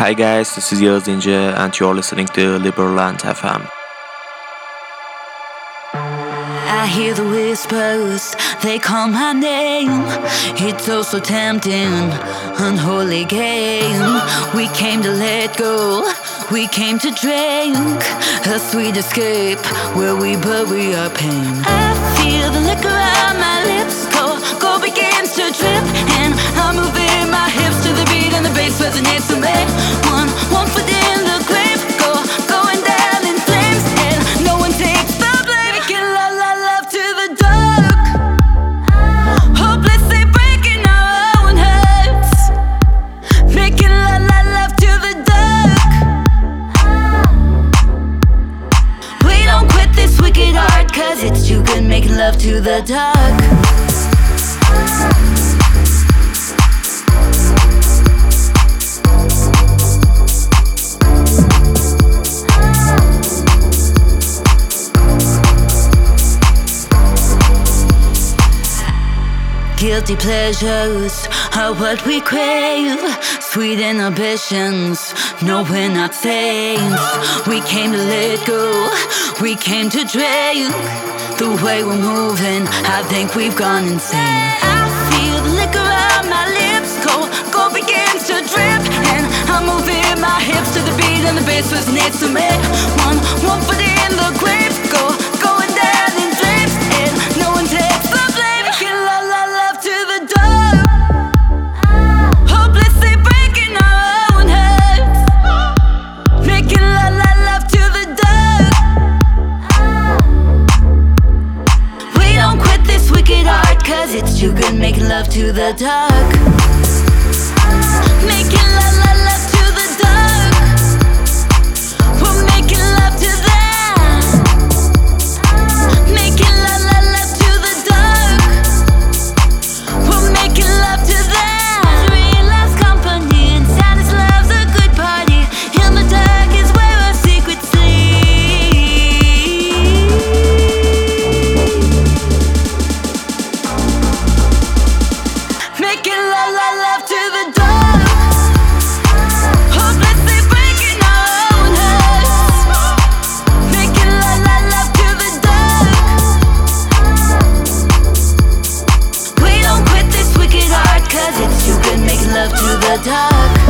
Hi guys, this is Yağız İnce and you're listening to Liberland FM. I hear the whispers, they call my name. It's oh so tempting, unholy game. We came to let go, we came to drink a sweet escape where we bury our pain. I feel the liquor on my lips go, go begins to drip, and I'm moving my hips to the beat, and the bass resonates good making love to the dark. Guilty pleasures are what we crave. Sweet inhibitions, no, we're not saints. We came to let go, we came to drink. The way we're moving, I think we've gone insane. I feel the liquor on my lips go, go begins to drip. And I'm moving my hips to the beat, and the bass resonates to me. One, one foot in the grave, go, cause it's too good making love to the dark. Making love, love, love love to the dark.